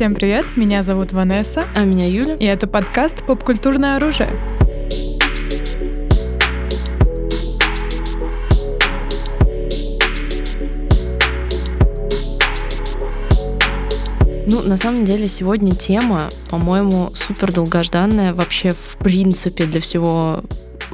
Всем привет, меня зовут Ванесса. А меня Юля. И это подкаст «Попкультурное оружие». Ну, на самом деле, сегодня тема, по-моему, супер долгожданная вообще в принципе для всего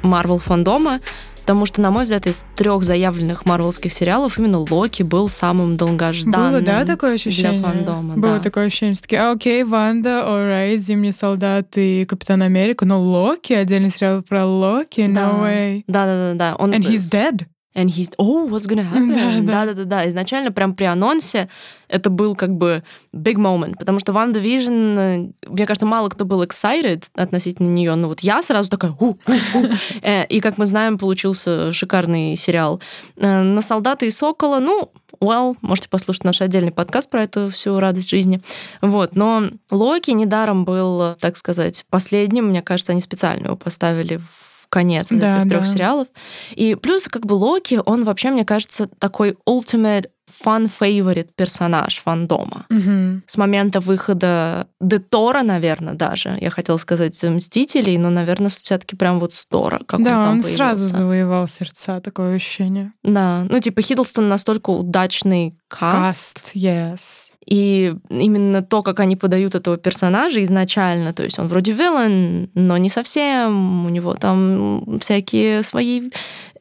Марвел фандома. Потому что, на мой взгляд, из трех заявленных марвелских сериалов именно Локи был самым долгожданным Было, да, такое ощущение? для фандома. Было да. такое ощущение, что такие, «А, окей, Ванда, alright, Зимний солдат и Капитан Америка, но Локи, отдельный сериал про Локи, no Да. way. Да-да-да. Он... And he's dead. And he's... Oh, what's gonna happen? Да, да. Да-да-да. Изначально прям при анонсе это был как бы big moment, потому что WandaVision, мне кажется, мало кто был excited относительно нее, но вот я сразу такая «Ху, ху, ху». Э, И, как мы знаем, получился шикарный сериал. Э, На «Солдата и Сокола», ну, well, можете послушать наш отдельный подкаст про эту всю радость жизни. Вот, но Локи недаром был, так сказать, последним. Мне кажется, они специально его поставили в конец из Да, этих трех да. сериалов. И плюс, как бы, Локи, он вообще, мне кажется, такой ultimate favorite персонаж фандома. Мгм. С момента выхода Детора, наверное, даже, я хотела сказать Мстителей, но, наверное, все-таки прям вот с Тора, как он Да, там он сразу завоевал сердца, такое ощущение. Да, ну типа Хиддлстон настолько удачный каст, Каст, yes. И именно то, как они подают этого персонажа изначально, то есть он вроде вилан, но не совсем, у него там всякие свои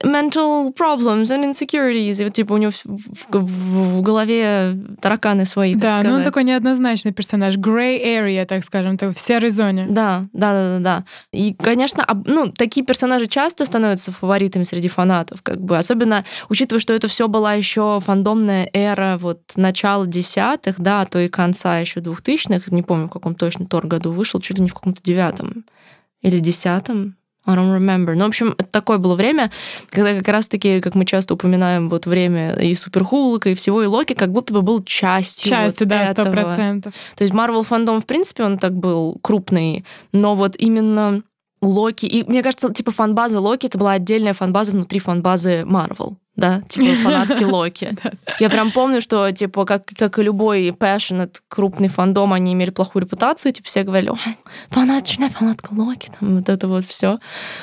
mental problems and insecurities, и вот типа у него в, в- в голове тараканы свои, так Да, но он сказать. такой неоднозначный персонаж. Gray area, так скажем, то в серой зоне. Да, да, да, да, да. И, конечно, ну, такие персонажи часто становятся фаворитами среди фанатов, как бы, особенно учитывая, что это все была еще фандомная эра вот начала десятых, да, а то и конца еще двухтысячных, не помню, в каком точно Тор году вышел, чуть ли не в каком-то девятом или десятом. I don't remember. Ну, в общем, это такое было время, когда как раз-таки, как мы часто упоминаем, вот время и Суперхулка, и всего, и Локи как будто бы был частью Часть, вот да, сто процентов. То есть Marvel фандом, в принципе, он так был крупный, но вот именно Локи, и мне кажется, типа фанбаза Локи, это была отдельная фанбаза внутри фанбазы Marvel, да, типа фанатки Локи. Я прям помню, что, типа, как, как и любой passionate крупный фандом, они имели плохую репутацию, типа, все говорили, «Ой, фанаточная фанатка Локи, там вот это вот все.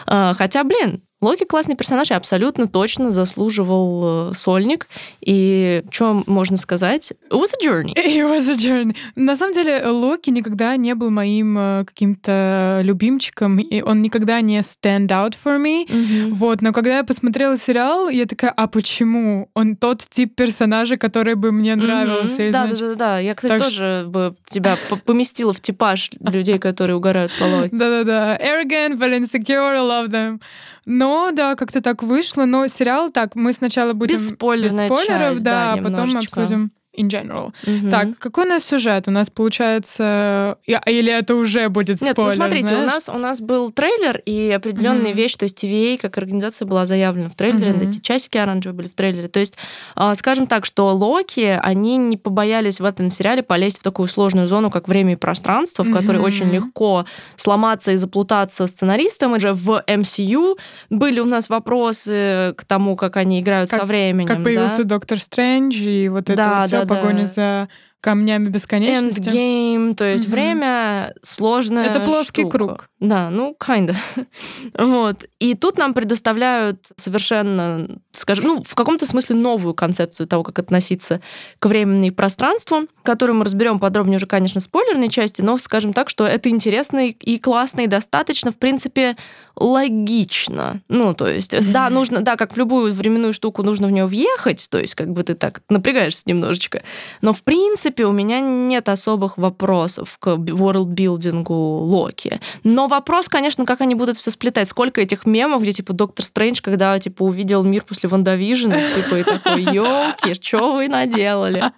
Хотя, блин, Локи классный персонаж и абсолютно точно заслуживал э, сольник. И что можно сказать? It was a journey. It was a journey. На самом деле, Локи никогда не был моим э, каким-то любимчиком, и он никогда не stand out for me. Мгм. Вот, но когда я посмотрела сериал, я такая, а почему? Он тот тип персонажа, который бы мне нравился. Мгм. Да, да, изнач- да, да. Я, кстати, Так тоже бы тебя по- поместила в типаж людей, которые угорают по Локи. Да-да-да. Arrogant, but insecure, I love them. Но, да, как-то так вышло. Но сериал, так, мы сначала будем... Без спойлеров, часть, да, да, а потом обсудим in general. Мгм. Так, какой у нас сюжет? У нас получается... Или это уже будет Нет, спойлер, ну смотрите, у нас, у нас был трейлер, и определенная Мгм. вещь, то есть TVA как организация была заявлена в трейлере, Мгм. эти часики оранжевые были в трейлере. То есть, а, скажем так, что Локи, они не побоялись в этом сериале полезть в такую сложную зону, как время и пространство, в которой Мгм. очень легко сломаться и заплутаться сценаристам. И же в MCU были у нас вопросы к тому, как они играют со временем. Как да. появился Доктор Стрэндж, и вот это Да, все да, да. погоня за камнями бесконечности. Endgame, то есть Мгм. время сложная Это плоский штука. круг. Да, ну, kinda. вот. И тут нам предоставляют совершенно, скажем, ну, в каком-то смысле новую концепцию того, как относиться к времени и пространству, которую мы разберем подробнее уже, конечно, в спойлерной части, но скажем так, что это интересно и- классно, и достаточно, в принципе, логично. Ну, то есть, да, нужно, да, как в любую временную штуку нужно в нее въехать, то есть, как бы ты так напрягаешься немножечко, но, в принципе, у меня нет особых вопросов к ворлдбилдингу Локи. Но вопрос, конечно, как они будут все сплетать. Сколько этих мемов, где, типа, Доктор Стрэндж, когда, типа, увидел мир после Вандавижена, типа, и такой, елки, что вы наделали?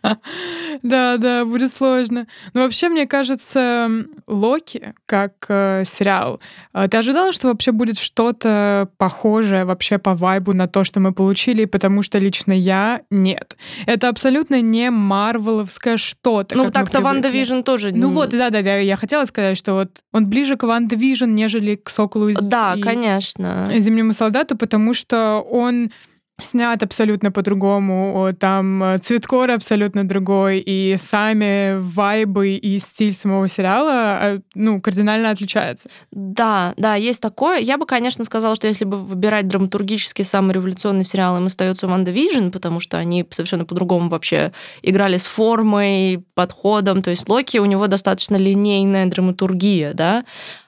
Да, да, будет сложно. Но вообще, мне кажется, Локи, как э, сериал, э, ты ожидала, что вообще будет что-то похожее вообще по вайбу на то, что мы получили, потому что лично я нет. Это абсолютно не марвеловское что-то. Ну, так-то. WandaVision тоже... Ну вот, да, да, да, я хотела сказать, что вот он ближе к WandaVision, нежели к Соколу из Да, и- конечно. Зимнему солдату, потому что он снят абсолютно по-другому, там э, цветкор абсолютно другой, и сами вайбы и стиль самого сериала, э, ну, кардинально отличается. Да, да, есть такое. Я бы, конечно, сказала, что если бы выбирать драматургически самый революционный сериал, им остается WandaVision, потому что они совершенно по-другому вообще играли с формой, подходом. То есть Локи, у него достаточно линейная драматургия, да,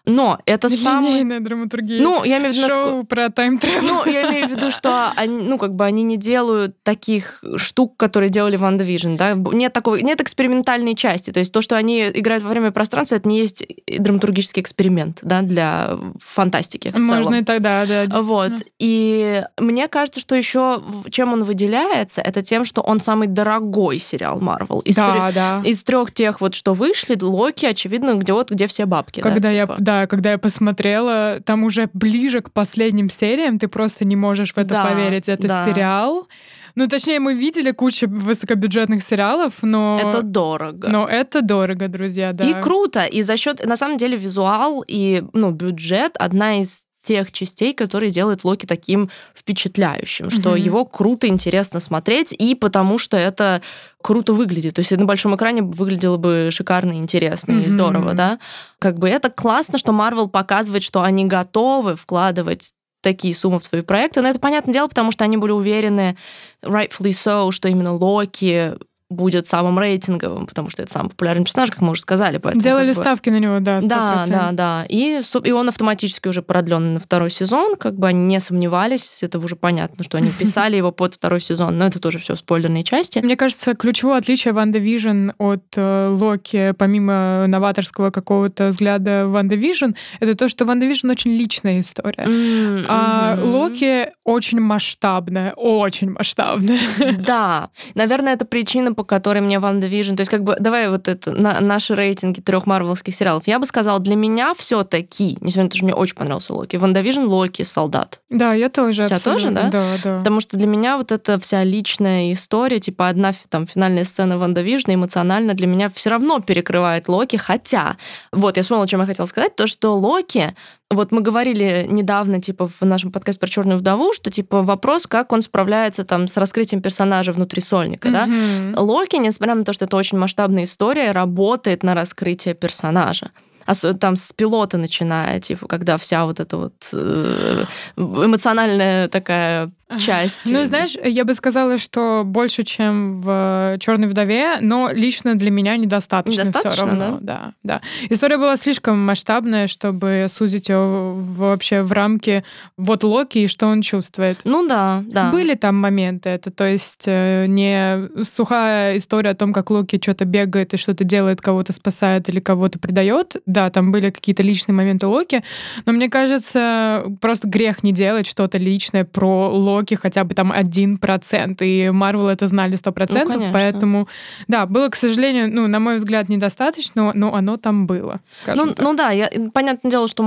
но это самое... Линейная драматургия. Ну, я имею в виду... Шоу про time Ну, я имею в виду, что они, ну, как бы они не делают таких штук, которые делали WandaVision, да? Нет такого, нет экспериментальной части. То есть то, что они играют во время пространства, это не есть драматургический эксперимент, да, для фантастики в Можно целом. и тогда, да, Вот. И мне кажется, что еще чем он выделяется, это тем, что он самый дорогой сериал Марвел. Из, да, да. из трех тех вот, что вышли, Локи, очевидно, где вот где все бабки. Когда да, я, типа. да, когда я посмотрела, там уже ближе к последним сериям, ты просто не можешь в это Да, поверить. Это да. сериал. Ну, точнее, мы видели кучу высокобюджетных сериалов, но... Это дорого. Но это дорого, друзья, да. И круто. И за счет, на самом деле, визуал и ну, бюджет одна из тех частей, которые делают Локи таким впечатляющим, что Мгм. его круто, интересно смотреть, и потому что это круто выглядит. То есть на большом экране выглядело бы шикарно, интересно и Мгм. здорово, да? Как бы это классно, что Марвел показывает, что они готовы вкладывать такие суммы в свои проекты, но это понятное дело, потому что они были уверены, rightfully so, что именно Локи будет самым рейтинговым, потому что это самый популярный персонаж, как мы уже сказали. Поэтому Делали как бы- ставки на него, да, 100%. да, да, да. И, и он автоматически уже продлен на второй сезон, как бы они не сомневались, это уже понятно, что они писали его под второй сезон, но это тоже все спойлерные части. Мне кажется, ключевое отличие WandaVision от э, Локи, помимо новаторского какого-то взгляда WandaVision, это то, что WandaVision очень личная история. М, А. Локи очень масштабная, очень масштабная. Да, наверное, это причина, по которой мне WandaVision. То есть, как бы, давай вот это на, наши рейтинги трех марвелских сериалов. Я бы сказала, для меня все-таки, несмотря на то, что мне очень понравился Локи, WandaVision, Локи, Солдат. Да, я тоже. У тебя тоже, да? Да, да. Потому что для меня вот эта вся личная история, типа одна там финальная сцена WandaVision а эмоционально для меня все равно перекрывает Локи, хотя, вот, я вспомнила, чем я хотела сказать, то, что Локи, вот мы говорили недавно, типа, в нашем подкасте про Черную вдову, что, типа, вопрос, как он справляется там с раскрытием персонажа внутри сольника, да? Мгм. Локи, несмотря на то, что это очень масштабная история, работает на раскрытие персонажа. Ос- Там с пилота начиная, типа, когда вся вот эта вот э, эмоциональная такая часть. Ну, знаешь, я бы сказала, что больше, чем в Черной вдове, но лично для меня недостаточно. Недостаточно, равно. да? Да, История была слишком масштабная, чтобы сузить ее вообще в рамки вот Локи и что он чувствует. Ну да, да. Были там моменты, это то есть э, не сухая история о том, как Локи что-то бегает и что-то делает, кого-то спасает или кого-то предает. Да, там были какие-то личные моменты Локи, но мне кажется, просто грех не делать что-то личное про Локи хотя бы там один процент, и Марвел это знали сто процентов, конечно. поэтому, да, было, к сожалению, ну, на мой взгляд, недостаточно, но оно там было, Ну, так. ну да, я, понятное дело, что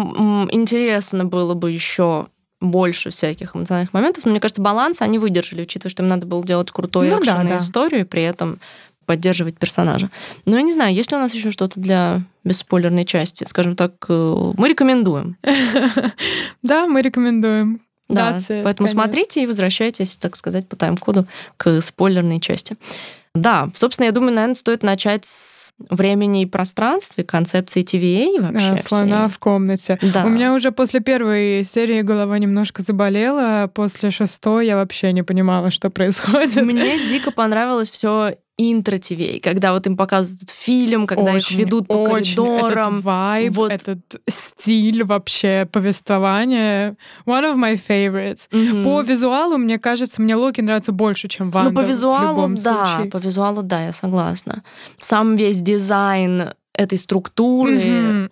интересно было бы еще больше всяких эмоциональных моментов, но мне кажется, баланс они выдержали, учитывая, что им надо было делать крутой Ну да, экшен и да. историю, и при этом поддерживать персонажа. Но я не знаю, есть ли у нас еще что-то для бесспойлерной части? Скажем так, э, мы рекомендуем. Да, мы рекомендуем. Да, Даться, поэтому конечно. смотрите и возвращайтесь, так сказать, по тайм-коду к спойлерной части. Да, собственно, я думаю, наверное, стоит начать с времени и пространства, и концепции TVA вообще. Э, Слона всей. в комнате. Да. У меня уже после первой серии голова немножко заболела, а после шестой я вообще не понимала, что происходит. Мне дико понравилось все интро TVA, когда вот им показывают этот фильм, когда их Очень, ведут по очень коридорам. Этот вайб, Вот. этот стиль вообще повествования. One of my favorites. Мгм. По визуалу, мне кажется, мне Локи нравится больше, чем Ванда. Ну, по визуалу, да, случае. по визуалу, да, я согласна. Сам весь дизайн этой структуры,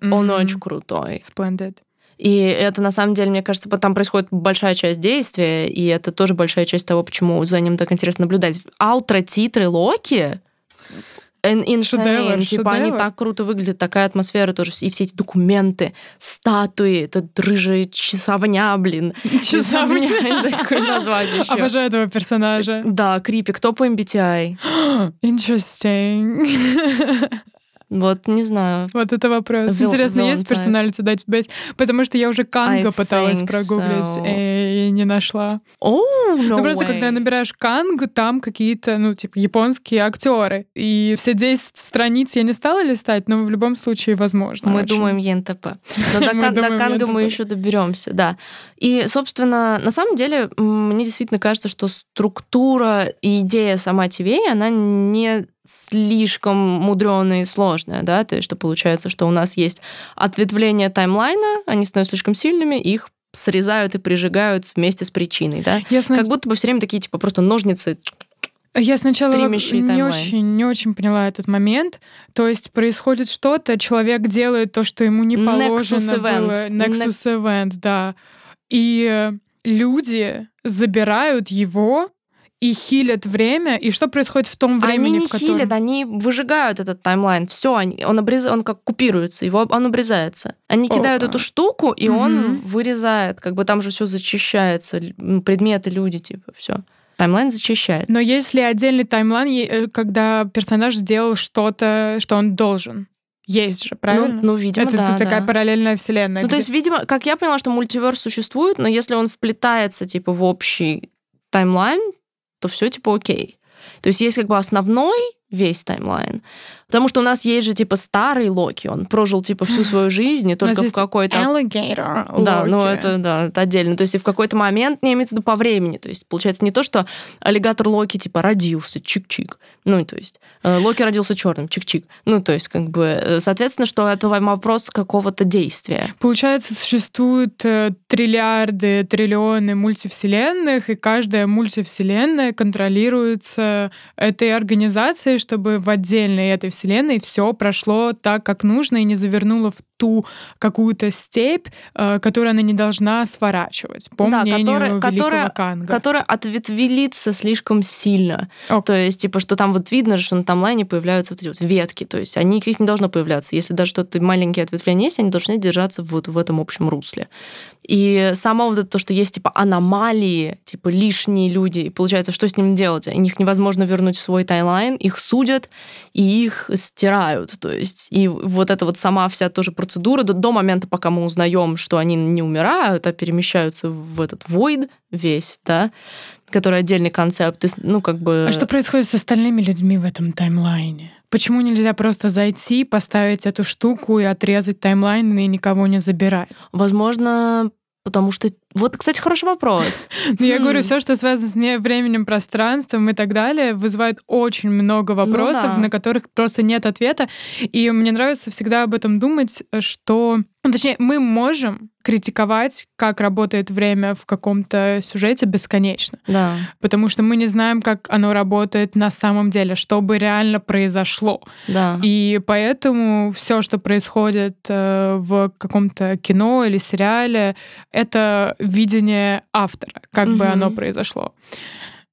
Мгм, он мгм. очень крутой. Splendid. И это, на самом деле, мне кажется, там происходит большая часть действия, и это тоже большая часть того, почему за ним так интересно наблюдать. Аутро-титры Локи ин- insane. Шедевр, типа они шедевр. так круто выглядят, такая атмосфера тоже, и все эти документы, статуи, этот рыжая часовня, блин. Часовня. Это ещё. Обожаю этого персонажа. Да, Крипи, кто по MBTI? Interesting. Вот, не знаю. Вот это вопрос. Vil- Интересно, есть villain type. personality database? Потому что я уже Канга I пыталась прогуглить so. и не нашла. О, no ну, просто way. когда набираешь Канг, там какие-то, ну, типа, японские актеры. И все 10 страниц я не стала листать, но в любом случае возможно. Мы очень. думаем ЕНТП. Но до, Мы Кан- до Канга мы ЕНТП. еще доберемся, да. И, собственно, на самом деле, мне действительно кажется, что структура и идея сама TVA, она не слишком мудреная и сложная, да, то есть что получается, что у нас есть ответвление таймлайна, они становятся слишком сильными, их срезают и прижигают вместе с причиной, да. Я, сна- Как будто бы все время такие, типа, просто ножницы. я сначала стримящий не таймлайн. очень, не очень поняла этот момент. То есть происходит что-то, человек делает то, что ему не Nexus положено event. было. Nexus event, да. И люди забирают его и хилят время. И что происходит в том времени, они не в котором... хилят, они выжигают этот таймлайн. Все, он, обрез... он как купируется, его, он обрезается. Они кидают Опа. эту штуку, и он Мгм. вырезает. Как бы там же все зачищается, предметы, люди, типа, все. Таймлайн зачищает. Но есть ли отдельный таймлайн, э, когда персонаж сделал что-то, что он должен? Есть же, правильно? Ну, ну, видимо, это да, такая да. параллельная вселенная. Ну, то где- есть, видимо, как я поняла, что мультиверс существует, но если он вплетается, типа, в общий таймлайн, то все типа окей. То есть есть как бы основной весь таймлайн. Потому что у нас есть же типа старый Локи, он прожил типа всю свою жизнь, и только в какой-то Alligator Да, ну это, да, это отдельно. То есть и в какой-то момент, не имеется в виду по времени. То есть получается не то, что аллигатор Локи типа родился, чик-чик. Ну, то есть э, Локи родился черным, чик-чик. Ну, то есть как бы, э, соответственно, что это вопрос какого-то действия. Получается, существуют э, триллиарды, триллионы мультивселенных, и каждая мультивселенная контролируется этой организацией, чтобы в отдельной этой вселенной все прошло так, как нужно, и не завернуло в ту какую-то степь, э, которую она не должна сворачивать, по Да, мнению которая- великого которая- Канга. Которая ответвелится слишком сильно. Ок. То есть, типа, что там вот видно, что на таймлайне появляются вот эти вот ветки. То есть, они их не должно появляться. Если даже что-то маленькие ответвления есть, они должны держаться вот в этом общем русле. И само вот это то, что есть, типа, аномалии, типа, лишние люди, и получается, что с ним делать? Их невозможно вернуть в свой таймлайн, их судят, и их стирают. То есть, и вот эта вот сама вся тоже процедура до, до момента, пока мы узнаем, что они не умирают, а перемещаются в этот void весь, да, который отдельный концепт. И, ну, как бы... А что происходит с остальными людьми в этом таймлайне? Почему нельзя просто зайти, поставить эту штуку и отрезать таймлайн и никого не забирать? Возможно, потому что... Вот, кстати, хороший вопрос. Ну, я говорю, Хм. все, что связано с временем, пространством и так далее, вызывает очень много вопросов, Ну да. на которых просто нет ответа. И мне нравится всегда об этом думать, что... ну, Точнее, мы можем критиковать, как работает время в каком-то сюжете бесконечно. Да. Потому что мы не знаем, как оно работает на самом деле, что бы реально произошло. Да. И поэтому все, что происходит э, в каком-то кино или сериале, это видение автора, как бы Мгм. оно произошло.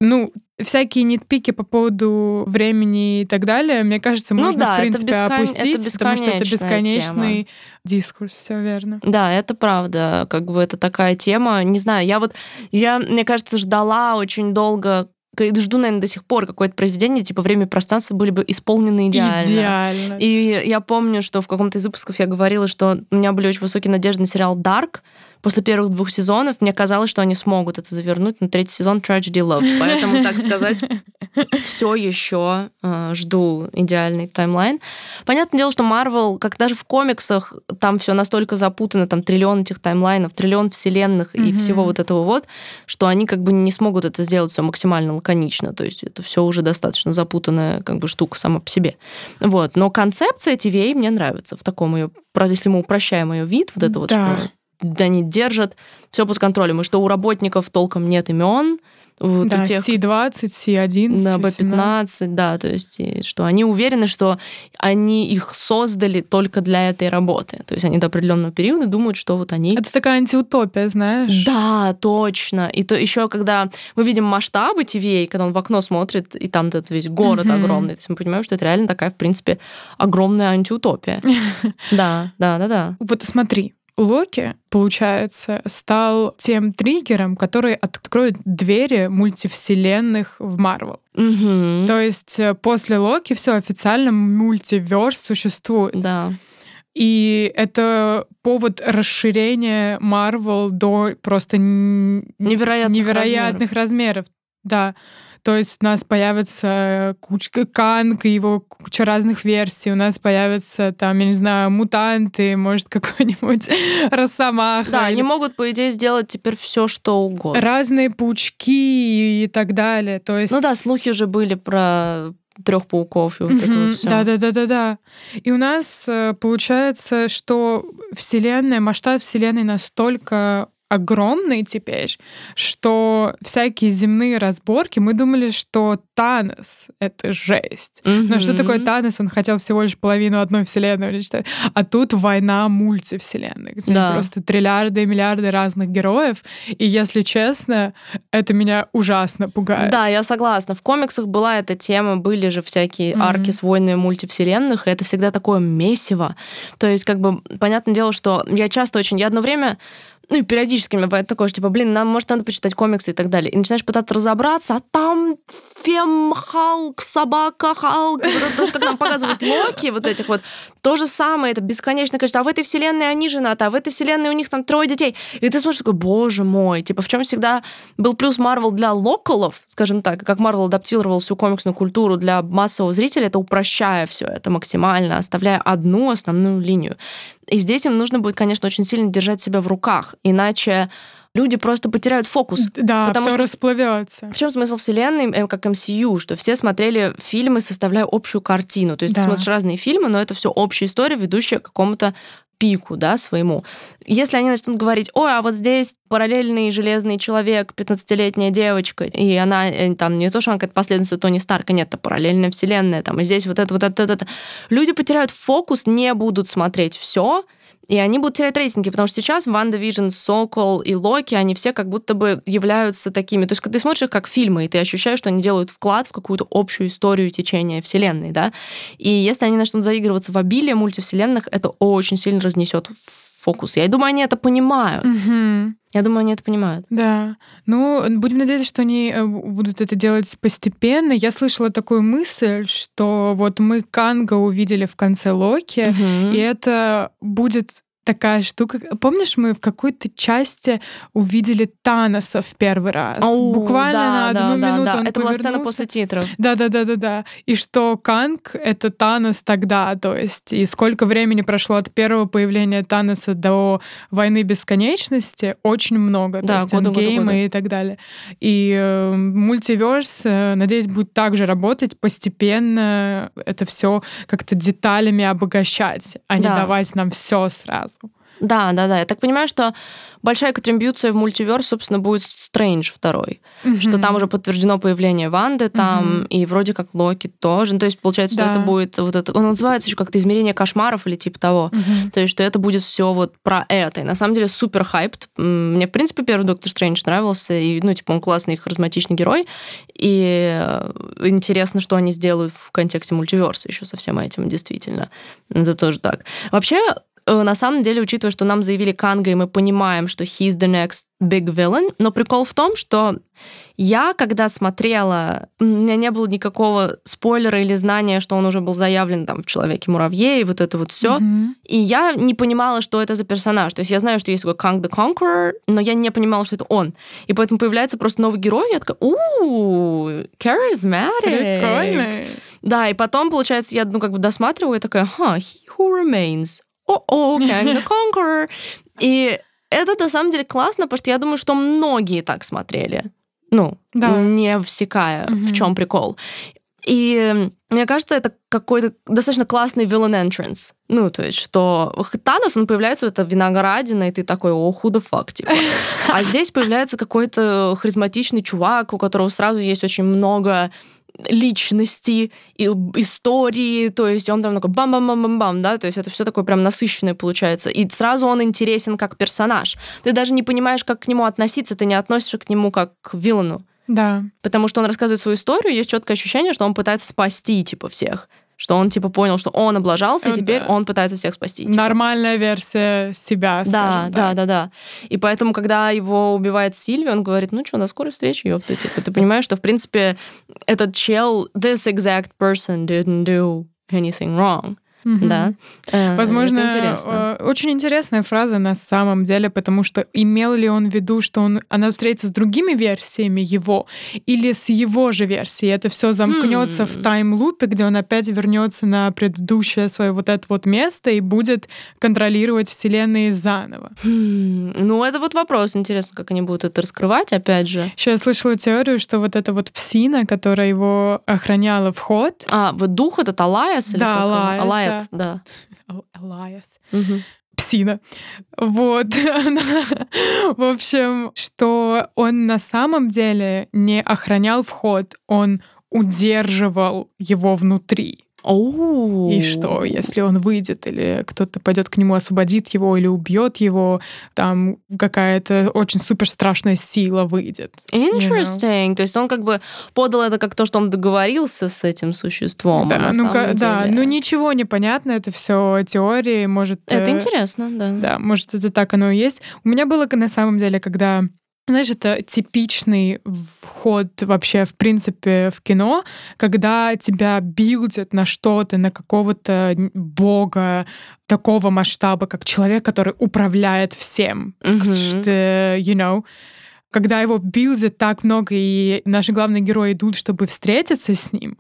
Ну, всякие нитпики по поводу времени и так далее, мне кажется, Ну можно, да, в это принципе, бескон- это опустить, потому что это бесконечный дискурс, все верно. Да, это правда. Как бы это такая тема. Не знаю, я вот, я, мне кажется, ждала очень долго жду, наверное, до сих пор какое-то произведение, типа «Время и пространство» были бы исполнены идеально. Идеально. И я помню, что в каком-то из выпусков я говорила, что у меня были очень высокие надежды на сериал «Дарк». После первых двух сезонов мне казалось, что они смогут это завернуть на третий сезон Tragedy Love. Поэтому, так сказать, все еще э, жду идеальный таймлайн. Понятное дело, что Marvel, как даже в комиксах, там все настолько запутано, там триллион этих таймлайнов, триллион вселенных и всего вот этого вот, что они как бы не смогут это сделать все максимально лаконично. То есть это все уже достаточно запутанная как бы штука сама по себе. Вот. Но концепция TVA мне нравится в таком ее, если мы упрощаем ее вид, вот это вот, Да. что они держат все под контролем, и что у работников толком нет имен, вот да, тех, C20, C11, да, C17. B15, да, то есть, и что они уверены, что они их создали только для этой работы. То есть они до определенного периода думают, что вот они... Это такая антиутопия, знаешь? Да, точно. И то еще, когда мы видим масштабы TVA, когда он в окно смотрит, и там этот весь город Мгм. огромный, то есть мы понимаем, что это реально такая, в принципе, огромная антиутопия. Да, да, да, да. Вот смотри, Локи, получается, стал тем триггером, который откроет двери мультивселенных в Марвел. Мгм. То есть э, после Локи все официально мультиверс существует. Да. И это повод расширения Марвел до просто Невероятных невероятных размеров. Да. То есть у нас появится кучка Канг и его куча разных версий. У нас появятся там, я не знаю, мутанты, может, какой-нибудь Росомаха. Да, или они могут, по идее, сделать теперь все, что угодно. разные паучки и так далее. То есть... Ну да, слухи же были про трех пауков и вот это вот все. Да, да, да, да, да. И у нас э, получается, что Вселенная, масштаб Вселенной настолько огромный теперь, что всякие земные разборки, мы думали, что Танос — это жесть. Но что такое Танос? Он хотел всего лишь половину одной вселенной уничтожить. А тут война мультивселенных, где Да. просто триллиарды и миллиарды разных героев. И, если честно, это меня ужасно пугает. Да, я согласна. В комиксах была эта тема, были же всякие Мгм. арки с войнами мультивселенных, и это всегда такое месиво. То есть, как бы, понятное дело, что я часто очень... Я одно время ну и периодически меня бывает такое, что, типа, блин, нам, может, надо почитать комиксы и так далее. И начинаешь пытаться разобраться, а там Фем Халк, Собака Халк, вот тоже, как нам показывают Локи, вот этих вот. То же самое, это бесконечное количество. А в этой вселенной они женаты, а в этой вселенной у них там трое детей. И ты смотришь такой, боже мой, типа, в чем всегда был плюс Марвел для локалов, скажем так, как Марвел адаптировал всю комиксную культуру для массового зрителя, это упрощая все это максимально, оставляя одну основную линию. И здесь им нужно будет, конечно, очень сильно держать себя в руках, иначе люди просто потеряют фокус. Да, Потому все что- расплывется. В чем смысл вселенной, э, как MCU, что все смотрели фильмы, составляя общую картину. То есть Да. ты смотришь разные фильмы, но это все общая история, ведущая к какому-то пику, да, своему. Если они начнут говорить, ой, а вот здесь параллельный железный человек, 15-летняя девочка, и она э, там не то, что она какая-то последовательница Тони Старка, нет, это параллельная вселенная, там, и здесь вот это, вот это, это, это. Люди потеряют фокус, не будут смотреть все, и они будут терять рейтинги, потому что сейчас WandaVision, Сокол и Локи, они все как будто бы являются такими. То есть, когда ты смотришь их как фильмы, и ты ощущаешь, что они делают вклад в какую-то общую историю течения Вселенной, да. И если они начнут заигрываться в обилие мультивселенных, это очень сильно разнесет фокус. Я думаю, они это понимают. Мгм. Я думаю, они это понимают. Да. Ну, будем надеяться, что они э, будут это делать постепенно. Я слышала такую мысль, что вот мы Канга увидели в конце Локи, Мгм. и это будет такая штука. Помнишь, мы в какой-то части увидели Таноса в первый раз? Ау, Буквально да, на да, одну да, минуту да. он Это была сцена повернулся. после титров. Да, да, да, да, да. И что Канг это Танос тогда, то есть, и сколько времени прошло от первого появления Таноса до войны бесконечности, очень много. Да, то есть годы, эндгеймы годы. и так далее. И э, мультиверс, э, надеюсь, будет также работать постепенно, это все как-то деталями обогащать, а не Да. давать нам все сразу. Да, да, да. Я так понимаю, что большая контрибьюция в мультиверс, собственно, будет Стрэндж второй. Что там уже подтверждено появление Ванды там, Мгм. и вроде как Локи тоже. Ну, то есть, получается, что Да. это будет вот это... Он называется еще как-то измерение кошмаров или типа того. Мгм. То есть, что это будет все вот про это. И на самом деле супер хайпт. Мне, в принципе, первый Доктор Стрэндж нравился. И, ну, типа, он классный, харизматичный герой. И э, интересно, что они сделают в контексте мультиверса еще со всем этим, действительно. Это тоже так. Вообще, на самом деле, учитывая, что нам заявили Канга, и мы понимаем, что he's the next big villain, но прикол в том, что я, когда смотрела, у меня не было никакого спойлера или знания, что он уже был заявлен там в Человеке-муравье, и вот это вот все. Мгм. И я не понимала, что это за персонаж. То есть я знаю, что есть такой Канг the Conqueror, но я не понимала, что это он. И поэтому появляется просто новый герой, и я такая, у charismatic. Прикольно. Да, и потом, получается, я, ну, как бы досматриваю, и такая, ха, he who remains. О-о, Kang the Conqueror. И это, на самом деле, классно, потому что я думаю, что многие так смотрели. Ну, Да. не всекая, Мгм. в чем прикол. И мне кажется, это какой-то достаточно классный villain entrance. Ну, то есть, что Танос, он появляется, это виноградина, и ты такой, о, the fuck, типа. А здесь появляется какой-то харизматичный чувак, у которого сразу есть очень много личности, и истории, то есть он там такой бам-бам-бам-бам-бам, да, то есть это все такое прям насыщенное получается. И сразу он интересен как персонаж. Ты даже не понимаешь, как к нему относиться, ты не относишься к нему как к виллану. Да. Потому что он рассказывает свою историю, есть четкое ощущение, что он пытается спасти, типа, всех. Что он, типа, понял, что он облажался, и Э, теперь да. он пытается всех спасти. типа. Нормальная версия себя, Да, да, так. да, да. И поэтому, когда его убивает Сильви, он говорит, ну что, до скорой встречи, ёпта. Типа, ты понимаешь, что, в принципе, этот чел, this exact person didn't do anything wrong. Мгм. Да. Э, Возможно, это интересно. э, очень интересная фраза на самом деле, потому что имел ли он в виду, что он, она встретится с другими версиями его или с его же версией? Это все замкнется в Хм. таймлупе, где он опять вернется на предыдущее свое вот это вот место и будет контролировать вселенные заново. Хм, Ну, это вот вопрос. Интересно, как они будут это раскрывать, опять же. Еще я слышала теорию, что вот эта вот псина, которая его охраняла вход, А, вот дух этот Алайас? или Да, он? Алайет, да. Мгм. псина. Вот. В общем, что он на самом деле не охранял вход, он удерживал его внутри. Оу. И что, если он выйдет, или кто-то пойдет к нему, освободит его, или убьет его, там какая-то очень супер страшная сила выйдет. Interesting. То есть он как бы подал это как то, что он договорился с этим существом. а Да, ну, самом ка- да, ну ничего не понятно, это все теории, может... Это э, интересно, да. Да, может, это так оно и есть. У меня было на самом деле, когда знаешь, это типичный вход вообще, в принципе, в кино, когда тебя билдят на что-то, на какого-то бога такого масштаба, как человек, который управляет всем. Мгм. Что, you know, когда его билдят так много, и наши главные герои идут, чтобы встретиться с ним,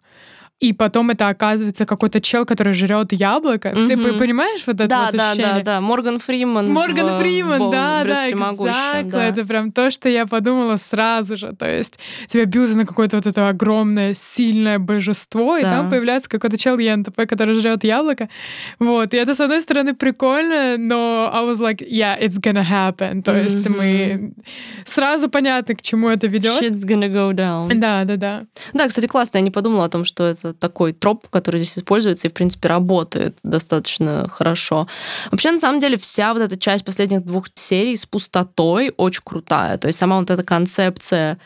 и потом это оказывается какой-то чел, который жрет яблоко. Ты Мгм. понимаешь вот это Да, вот да, ощущение? да, да. Морган Фриман. Морган в- Фриман, в да, «Брюс да, Всемогущем», exactly. да. Это прям то, что я подумала сразу же. То есть тебя билдят на какое-то вот это огромное, сильное божество, и Да. там появляется какой-то чел ЕНТП, который жрет яблоко. Вот. И это, с одной стороны, прикольно, но I was like, yeah, it's gonna happen. То есть Мгм. мы... Сразу понятно, к чему это ведет. Shit's gonna go down. Да, да, да. Да, кстати, классно. Я не подумала о том, что это такой троп, который здесь используется и, в принципе, работает достаточно хорошо. Вообще, на самом деле, вся вот эта часть последних двух серий с пустотой очень крутая. То есть сама вот эта концепция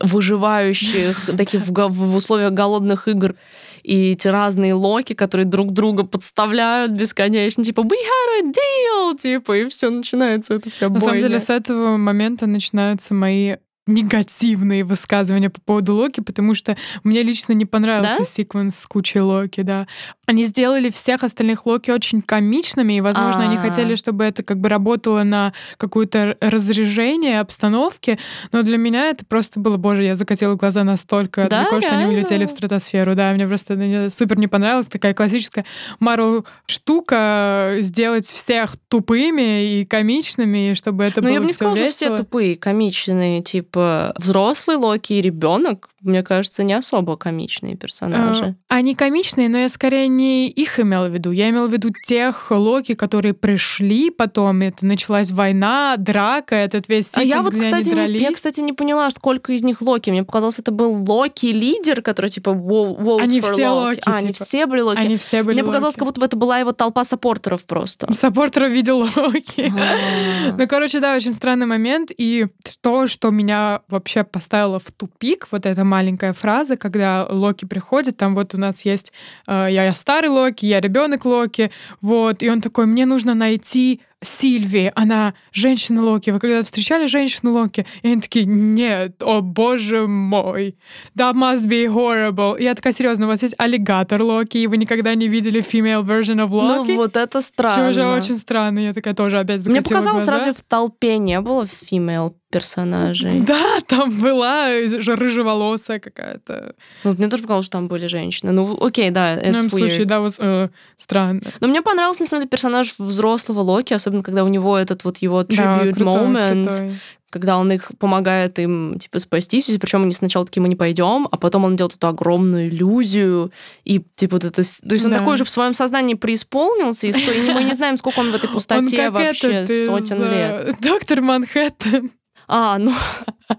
выживающих таких в, в условиях голодных игр и эти разные локи, которые друг друга подставляют бесконечно, типа we had a deal, типа, и все начинается это вся На самом деле, с этого момента начинаются мои негативные высказывания по поводу Локи, потому что мне лично не понравился Да? секвенс с кучей Локи, да. Они сделали всех остальных Локи очень комичными, и, возможно, они А. хотели, чтобы это как бы работало на какое-то разрежение обстановки, но для меня это просто было, боже, я закатила глаза настолько Да, далеко, что они реально? улетели в стратосферу, да, мне просто это супер не понравилось, такая классическая Марвел штука сделать всех тупыми и комичными, и чтобы это Но было я бы не сказала, что все весело. тупые, комичные. Типа взрослый Локи и ребенок, мне кажется, не особо комичные персонажи. Э, Они комичные, но я скорее не их имела в виду. Я имела в виду тех Локи, которые пришли потом. Это началась война, драка, этот весь А я вот, они кстати, не, я, кстати, не поняла, сколько из них Локи. Мне показалось, это был Локи-лидер, который типа Vote Они все Loki. Локи, А, они типа. все были Локи. Они все были Мне показалось, Локи. как будто бы это была его толпа саппортеров просто. Саппортера видел Локи. А. Ну, короче, да, очень странный момент. И то, что меня вообще поставило в тупик, вот эта маленькая фраза, когда Локи приходит, там вот у нас есть э, я старый Локи, я ребенок Локи, вот, и он такой, мне нужно найти Сильви, она женщина Локи. Вы когда встречали женщину Локи? И они такие, нет, о боже мой, that must be horrible. И я такая, серьезно, у вас есть аллигатор Локи, и вы никогда не видели female version of Локи? Ну, вот это странно. Что уже очень странно. Я такая тоже опять Мне показалось, глаза. разве в толпе не было фимейл персонажей? Да, там была же рыжеволосая какая-то. Ну, мне тоже показалось, что там были женщины. Ну, окей, да, В it's моем weird. случае, да, вот, э, странно. Но мне понравился, на самом деле, персонаж взрослого Локи, особенно когда у него этот вот его Да, tribute крутой, moment, крутой. когда он их помогает им, типа, спастись, причем они сначала такие, мы не пойдем, а потом он делает эту огромную иллюзию, и, типа, вот это... То есть он Да. такой же в своем сознании преисполнился, и мы не знаем, сколько он в этой пустоте вообще из, сотен э, лет. Доктор Манхэттен. А, ну,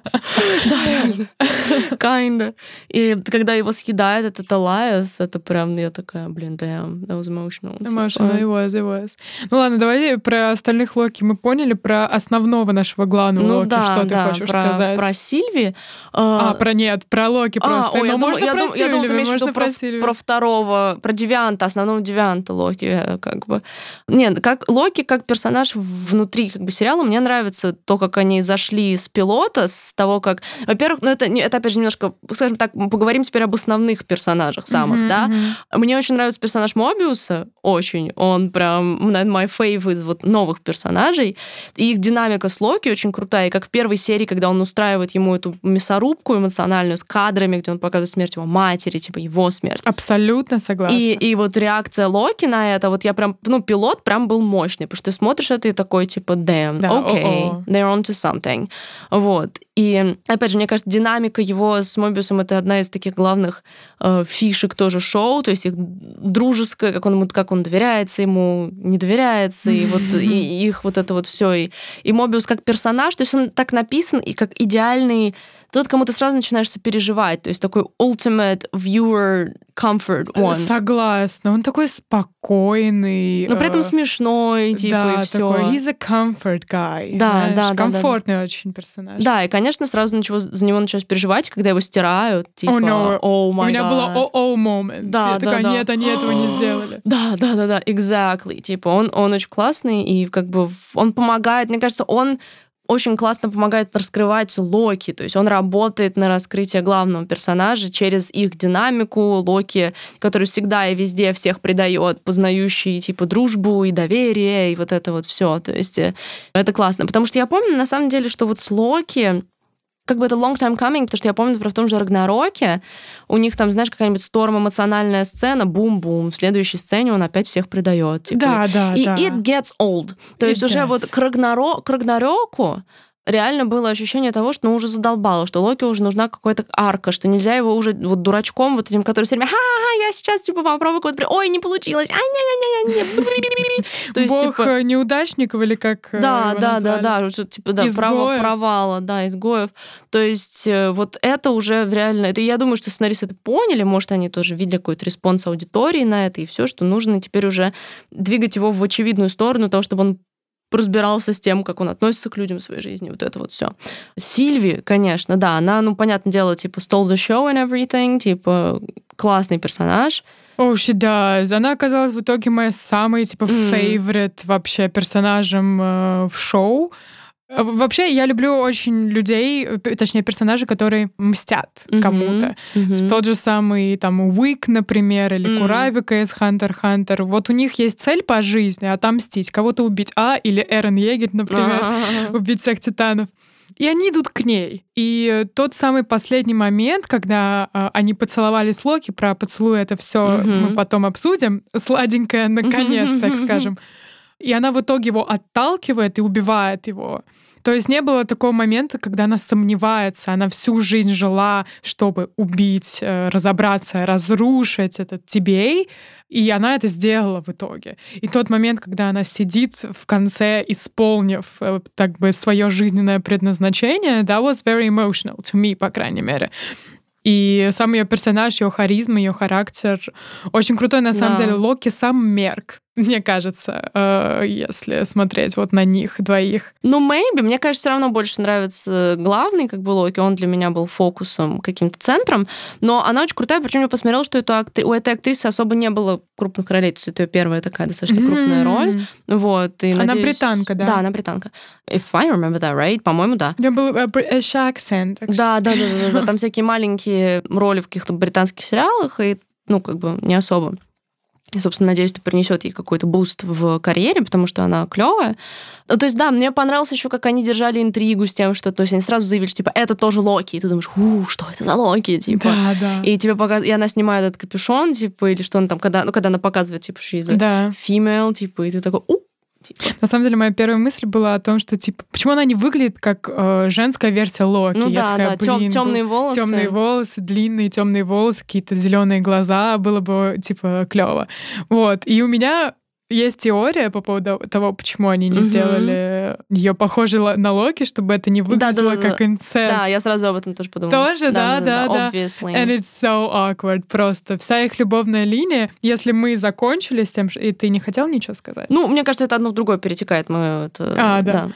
Да, реально. Kinda. И когда его съедает этот Алаев, это прям, я такая, блин, damn, that was emotional. Emotional, it was, it was. Ну ладно, давай про остальных Локи мы поняли, про основного нашего главного ну, Локи, да, что ты хочешь про, сказать? Про Сильви. А, про нет, про Локи а, просто. ой, Но я можно думала, про я, дум, я думала, ты имеешь в виду про, Сильви. про второго, про девианта, основного девианта Локи, э, как бы. Нет, как Локи как персонаж внутри как бы сериала, мне нравится то, как они зашли с пилота, с того, как... Во-первых, ну это, это опять же немножко, скажем так, поговорим теперь об основных персонажах самых, Мгм, да. мгм. Мне очень нравится персонаж Мобиуса, очень. Он прям, наверное, my fave из вот новых персонажей. И их динамика с Локи очень крутая. И как в первой серии, когда он устраивает ему эту мясорубку эмоциональную с кадрами, где он показывает смерть его матери, типа его смерть. Абсолютно согласна. И, и вот реакция Локи на это, вот я прям, ну, пилот прям был мощный, потому что ты смотришь это и такой, типа, damn, Да, окей, о-о. they're on to something. Вот. И, опять же, мне кажется, динамика его с Мобиусом — это одна из таких главных э, фишек тоже шоу, то есть их дружеское, как он, как он доверяется ему, не доверяется, и вот и их вот это вот все. И, и Мобиус как персонаж, то есть он так написан, и как идеальный. Тот, кому ты сразу начинаешь сопереживать, то есть такой ultimate viewer comfort one. Согласна. Он такой спокойный. Но при этом э, смешной, типа, да, и все. такой, he's a comfort guy. Да, знаешь, да, да, да, Комфортный очень персонаж. Да, и, конечно, сразу начало, за него началось переживать, когда его стирают, типа, Oh, no. «Oh У my меня God». было о-о момент. Да, Я да, такая, да. нет, они этого не сделали. Да, да, да, да, exactly. Типа, он, он очень классный, и как бы он помогает, мне кажется, он очень классно помогает раскрывать Локи, то есть он работает на раскрытие главного персонажа через их динамику, Локи, который всегда и везде всех предает, познающий типа дружбу и доверие, и вот это вот все, то есть э, это классно, потому что я помню на самом деле, что вот с Локи как бы это long time coming, потому что я помню, например, в том же Рагнароке у них там, знаешь, какая-нибудь сторм эмоциональная сцена, бум-бум, в следующей сцене он опять всех предает. Типа, Да, да, и да. it gets old. То It есть уже does. вот к, Рагнаро... к Рагнарёку реально было ощущение того, что ну, уже задолбало, что Локи уже нужна какая-то арка, что нельзя его уже вот дурачком вот этим, который все время ха-ха, я сейчас типа попробую, какой-то ой, не получилось, ай не не не не То есть, Бог типа, э, неудачников или как э, да, да, да, да, уже типа да, право провала, да, изгоев. То есть э, вот это уже реально, это я думаю, что сценаристы это поняли, может они тоже видели какой-то response аудитории на это и все, что нужно теперь уже двигать его в очевидную сторону того, чтобы он разбирался с тем, как он относится к людям в своей жизни, вот это вот все. Сильви, конечно, да, она, ну, понятное дело, типа, stole the show and everything, типа, классный персонаж. Oh, she does. Она оказалась в итоге моя самая, типа, favorite вообще персонажем э, в шоу. Э, Вообще, я люблю очень людей, э, точнее, персонажей, которые мстят Мгм. кому-то. Мгм. Тот же самый там Уик, например, или Мгм. Курабика из Хантер Хантер. Вот у них есть цель по жизни отомстить, кого-то убить. А, или Эрен Егерь, например, А-а-а. убить всех титанов. И они идут к ней. И э, тот самый последний момент, когда а, они поцеловались Локи, про поцелуй это все Мгм. мы потом обсудим, сладенькое наконец, так скажем. И она в итоге его отталкивает и убивает его. То есть не было такого момента, когда она сомневается, она всю жизнь жила, чтобы убить, э, разобраться, разрушить этот TBA, и она это сделала в итоге. И тот момент, когда она сидит в конце, исполнив э, так бы свое жизненное предназначение, that was very emotional to me, по крайней мере. И сам ее персонаж, ее харизма, ее характер очень крутой. На самом Да. деле Локи сам мерк, мне кажется, э, если смотреть вот на них двоих. Ну, maybe. Мне кажется, все равно больше нравится главный, как бы, Локи. Он для меня был фокусом, каким-то центром. Но она очень крутая, причем я посмотрела, что эту актри- у этой актрисы особо не было крупных ролей. То есть это ее первая такая достаточно крупная роль. Вот, и Она надеюсь- британка, да? Да, она британка. If I remember that right, по-моему, да. У нее был э, British accent. Да, да, да, да, да. Там всякие маленькие роли в каких-то британских сериалах, и, ну, как бы, не особо. И, собственно, надеюсь, это принесет ей какой-то буст в карьере, потому что она клевая. Ну, то есть, да, мне понравилось еще, как они держали интригу с тем, что, то есть, они сразу заявили, что, типа, это тоже Локи, и ты думаешь, у, что это за Локи, типа. Да, да. И тебе показ... и она снимает этот капюшон, типа, или что он там, когда, ну, когда она показывает, типа, что a Да. female, типа, и ты такой, у, типа. На самом деле, моя первая мысль была о том, что, типа, почему она не выглядит как э, женская версия Локи? Ну Я да, такая, да, блин, темные волосы. Темные волосы, длинные темные волосы, какие-то зеленые глаза, было бы, типа, клево. Вот. И у меня есть теория по поводу того, почему они не сделали ее похожей на Локи, чтобы это не выглядело как инцест. Да, я сразу об этом тоже подумала. Тоже, да, да, да. Obviously. And it's so awkward просто. Вся их любовная линия, если мы закончили с тем, и ты не хотел ничего сказать? Ну, мне кажется, это одно в другое перетекает. Мы это... А, да.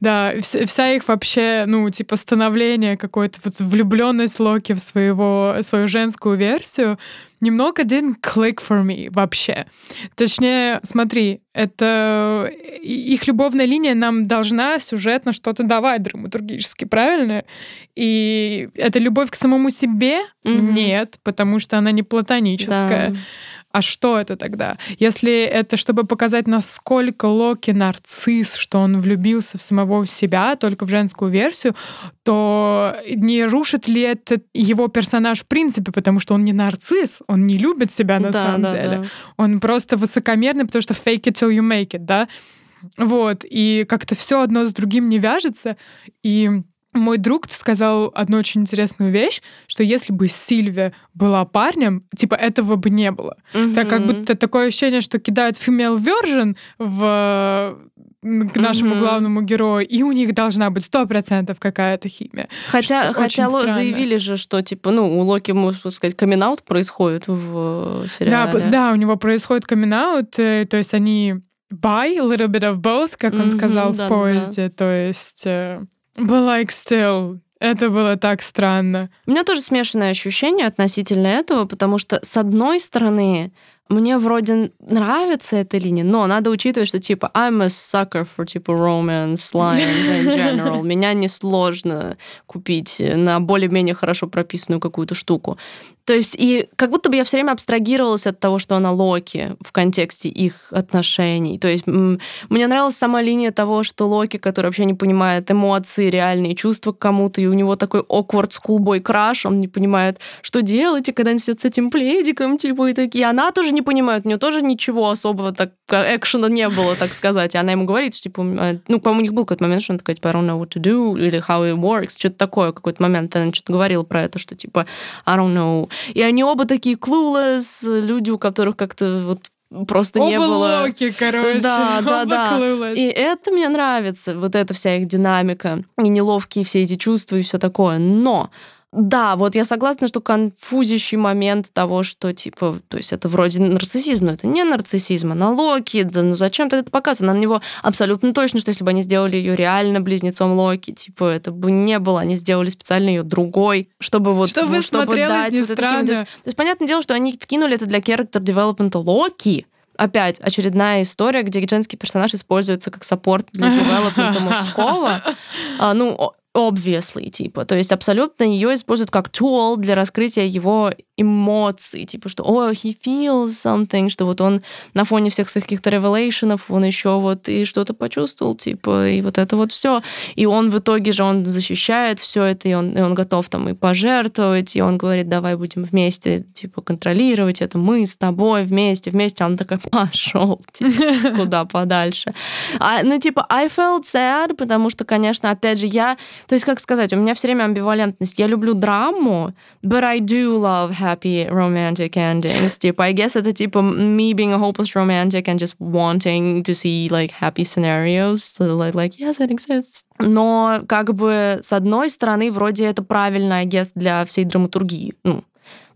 Да, вся их вообще, ну, типа становление какой-то, вот влюбленность Локи в своего, свою женскую версию, немного didn't click for me вообще. Точнее, смотри, это их любовная линия нам должна сюжетно что-то давать драматургически, правильно? И это любовь к самому себе? Mm-hmm. Нет, потому что она не платоническая. Да. А что это тогда? Если это чтобы показать, насколько Локи нарцисс, что он влюбился в самого себя, только в женскую версию, то не рушит ли это его персонаж в принципе, потому что он не нарцисс, он не любит себя на да, самом да, деле. Да. Он просто высокомерный, потому что fake it till you make it, да? Вот, и как-то все одно с другим не вяжется, и мой друг сказал одну очень интересную вещь, что если бы Сильвия была парнем, типа этого бы не было. Mm-hmm. Так как будто такое ощущение, что кидают female version в к нашему mm-hmm. главному герою, и у них должна быть сто процентов какая-то химия. Хотя, хотя Ло заявили же, что типа, ну, у Локи, можно сказать, камин происходит в сериале. Да, да, у него происходит камин э, то есть они by a little bit of both, как mm-hmm, он сказал да, в поезде, да. то есть But like still, это было так странно. У меня тоже смешанное ощущение относительно этого, потому что, с одной стороны, мне вроде нравится эта линия, но надо учитывать, что типа I'm a sucker for типа romance lines in general. Меня несложно купить на более-менее хорошо прописанную какую-то штуку. То есть, и как будто бы я все время абстрагировалась от того, что она Локи в контексте их отношений. То есть, мне нравилась сама линия того, что Локи, который вообще не понимает эмоции, реальные чувства к кому-то, и у него такой awkward schoolboy краш, он не понимает, что делать, и когда он сидит с этим пледиком, типа, и такие. Она тоже не понимает, у нее тоже ничего особого так экшена не было, так сказать. И она ему говорит, что, типа, э, ну, по-моему, у них был какой-то момент, что она такая, типа, I don't know what to do, или how it works, что-то такое, какой-то момент она что-то говорила про это, что, типа, I don't know и они оба такие clueless, люди, у которых как-то вот просто Оба не было. Локи, короче. Да, да, да. И это мне нравится, вот эта вся их динамика, и неловкие все эти чувства и все такое. Но да, вот я согласна, что конфузящий момент того, что, типа, то есть это вроде нарциссизм, но это не нарциссизм, а Локи, да ну зачем ты это показано? На него абсолютно точно, что если бы они сделали ее реально близнецом Локи, типа, это бы не было, они сделали специально ее другой, чтобы вот... Чтобы, чтобы дать вот это то, есть, то есть, понятное дело, что они вкинули это для character development Локи, опять очередная история, где женский персонаж используется как саппорт для девелопмента мужского. А, ну, obviously, типа. То есть абсолютно ее используют как tool для раскрытия его эмоций, типа, что, о, oh, he feels something, что вот он на фоне всех своих каких-то ревелейшенов, он еще вот и что-то почувствовал, типа, и вот это вот все. И он в итоге же, он защищает все это, и он, и он готов там и пожертвовать, и он говорит, давай будем вместе, типа, контролировать это, мы с тобой вместе, вместе. А он такой, пошел, типа, куда подальше. А, ну, типа, I felt sad, потому что, конечно, опять же, я, то есть, как сказать, у меня все время амбивалентность. Я люблю драму, but I do love happy romantic endings. Типа, I guess это типа me being a hopeless romantic and just wanting to see like happy scenarios. So, like, like, yes, it exists. Но как бы с одной стороны вроде это правильно, I guess, для всей драматургии. Ну,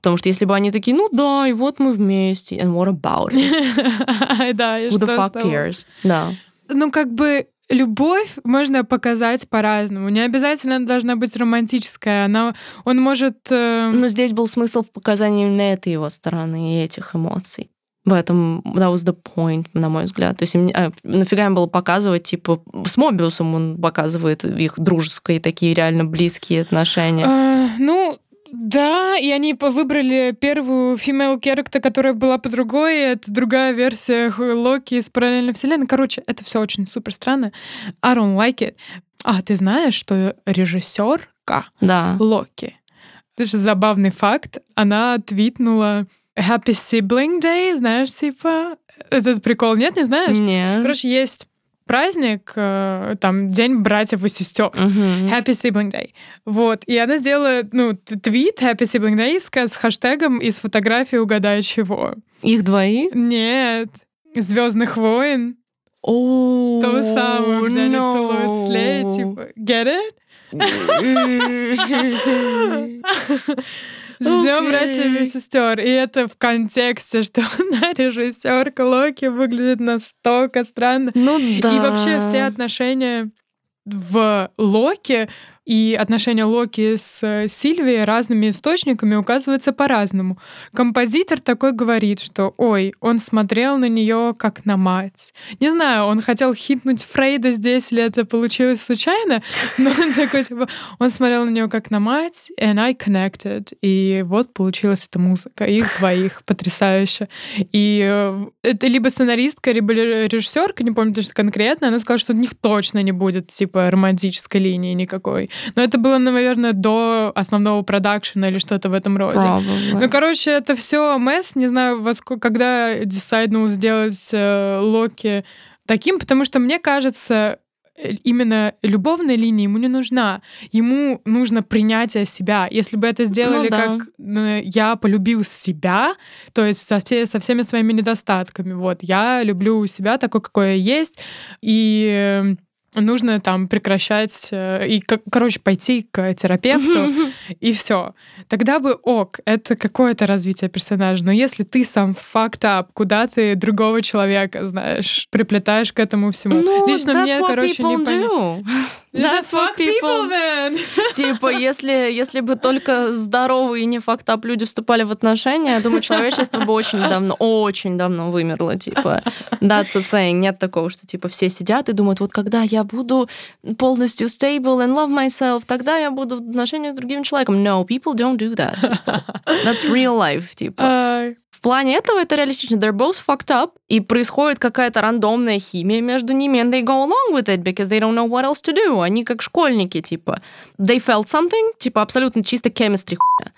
Потому что если бы они такие, ну да, и вот мы вместе, and what about it? Да, Who the fuck cares? Да. Ну, как бы любовь можно показать по-разному. Не обязательно она должна быть романтическая. Она, он может... Э... Но здесь был смысл в показании именно этой его стороны и этих эмоций. В этом that was the point, на мой взгляд. То есть а, нафига им было показывать, типа, с Мобиусом он показывает их дружеские, такие реально близкие отношения. А, ну, да, и они выбрали первую female character, которая была по другой. Это другая версия Локи из параллельной вселенной. Короче, это все очень супер странно. I don't like it. А, ты знаешь, что режиссерка да. Локи? Это же забавный факт. Она твитнула Happy Sibling Day, знаешь, типа... Этот прикол нет, не знаешь? Нет. Короче, есть праздник, э, там, День братьев и сестер. Uh-huh. Happy Sibling Day. Вот. И она сделала, ну, твит Happy Sibling Day с, с хэштегом и с фотографией «Угадай чего». Их двоих? Нет. Звездных войн. О, То самое, где они no. целуют слей, типа. Get it? С днем братьев и сестер. И это в контексте, что она режиссерка Локи выглядит настолько странно. Ну да. И вообще все отношения в Локи и отношения Локи с э, Сильвией разными источниками указываются по-разному. Композитор такой говорит, что ой, он смотрел на нее как на мать. Не знаю, он хотел хитнуть Фрейда здесь, или это получилось случайно, но он такой, типа, он смотрел на нее как на мать, and I connected. И вот получилась эта музыка. Их двоих потрясающе. И э, это либо сценаристка, либо режиссерка, не помню точно конкретно, она сказала, что у них точно не будет типа романтической линии никакой. Но это было, наверное, до основного продакшена или что-то в этом роде. Probably. Ну, короче, это все месс. Не знаю, во ско- когда десайднул сделать э, Локи таким, потому что мне кажется, э, именно любовная линия ему не нужна. Ему нужно принятие себя. Если бы это сделали Ну да. как я полюбил себя, то есть со, все- со всеми своими недостатками. Вот, я люблю себя такой, какой я есть, и э, нужно там прекращать э, и, короче, пойти к терапевту, и все. Тогда бы ок, это какое-то развитие персонажа. Но если ты сам fucked up, куда ты другого человека, знаешь, приплетаешь к этому всему. Ну, Лично мне, короче, не понятно. That's what people man. Типа, если, если бы только здоровые и не фактап люди вступали в отношения, я думаю, человечество бы очень давно, очень давно вымерло, типа. That's a thing. Нет такого, что, типа, все сидят и думают, вот когда я буду полностью stable and love myself, тогда я буду в отношениях с другим человеком. No, people don't do that. типа. That's real life, типа. В плане этого это реалистично. They're both fucked up, и происходит какая-то рандомная химия между ними, and they go along with it because they don't know what else to do. Они как школьники, типа. They felt something, типа абсолютно чисто chemistry хуйня.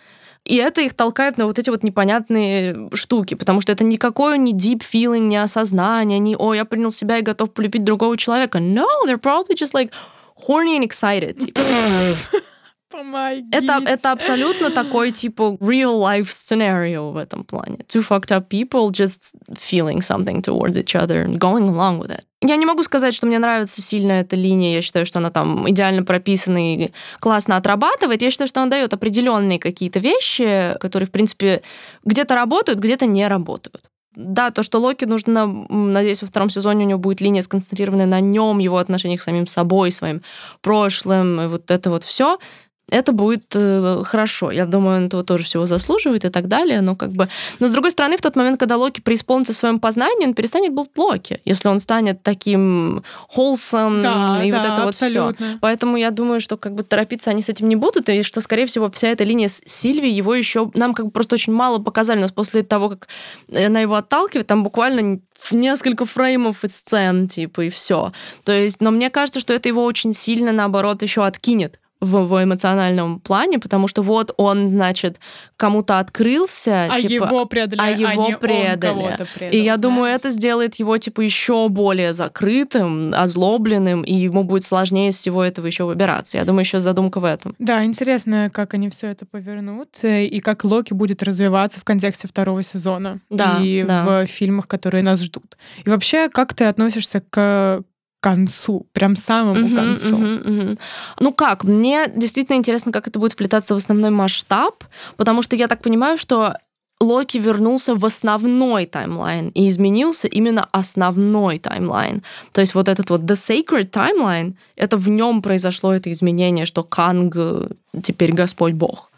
И это их толкает на вот эти вот непонятные штуки, потому что это никакое не deep feeling, не осознание, не «О, я принял себя и готов полюбить другого человека». No, they're probably just like horny and excited. Типа. Помогите. Это, это абсолютно такой, типа, real-life scenario в этом плане. Two fucked up people just feeling something towards each other and going along with it. Я не могу сказать, что мне нравится сильно эта линия. Я считаю, что она там идеально прописана и классно отрабатывает. Я считаю, что она дает определенные какие-то вещи, которые, в принципе, где-то работают, где-то не работают. Да, то, что Локи нужно, надеюсь, во втором сезоне у него будет линия сконцентрированная на нем, его отношениях с самим собой, своим прошлым, и вот это вот все. Это будет э, хорошо. Я думаю, он этого тоже всего заслуживает и так далее. Но как бы... Но с другой стороны, в тот момент, когда Локи преисполнится в своем познании, он перестанет быть Локи, если он станет таким wholesome Да, и да, вот это вот все. абсолютно. Поэтому я думаю, что как бы торопиться они с этим не будут, и что, скорее всего, вся эта линия с Сильвией его еще нам как бы просто очень мало показали. Нас после того, как она его отталкивает, там буквально в несколько фреймов и сцен, типа, и все. То есть, но мне кажется, что это его очень сильно, наоборот, еще откинет в, в эмоциональном плане, потому что вот он, значит, кому-то открылся, А типа, его предали, а его не он предали. предал, и я думаю, знаешь. это сделает его, типа, еще более закрытым, озлобленным, и ему будет сложнее из всего этого еще выбираться. Я думаю, еще задумка в этом. Да, интересно, как они все это повернут, э, и как Локи будет развиваться в контексте второго сезона. Да, и да. в фильмах, которые нас ждут. И вообще, как ты относишься к концу, прям самому Мгм, концу? мгм, мгм. Ну как, мне действительно интересно, как это будет вплетаться в основной масштаб, потому что я так понимаю, что Локи вернулся в основной таймлайн и изменился именно основной таймлайн. То есть вот этот вот The Sacred Timeline, это в нем произошло это изменение, что Канг э, теперь Господь Бог.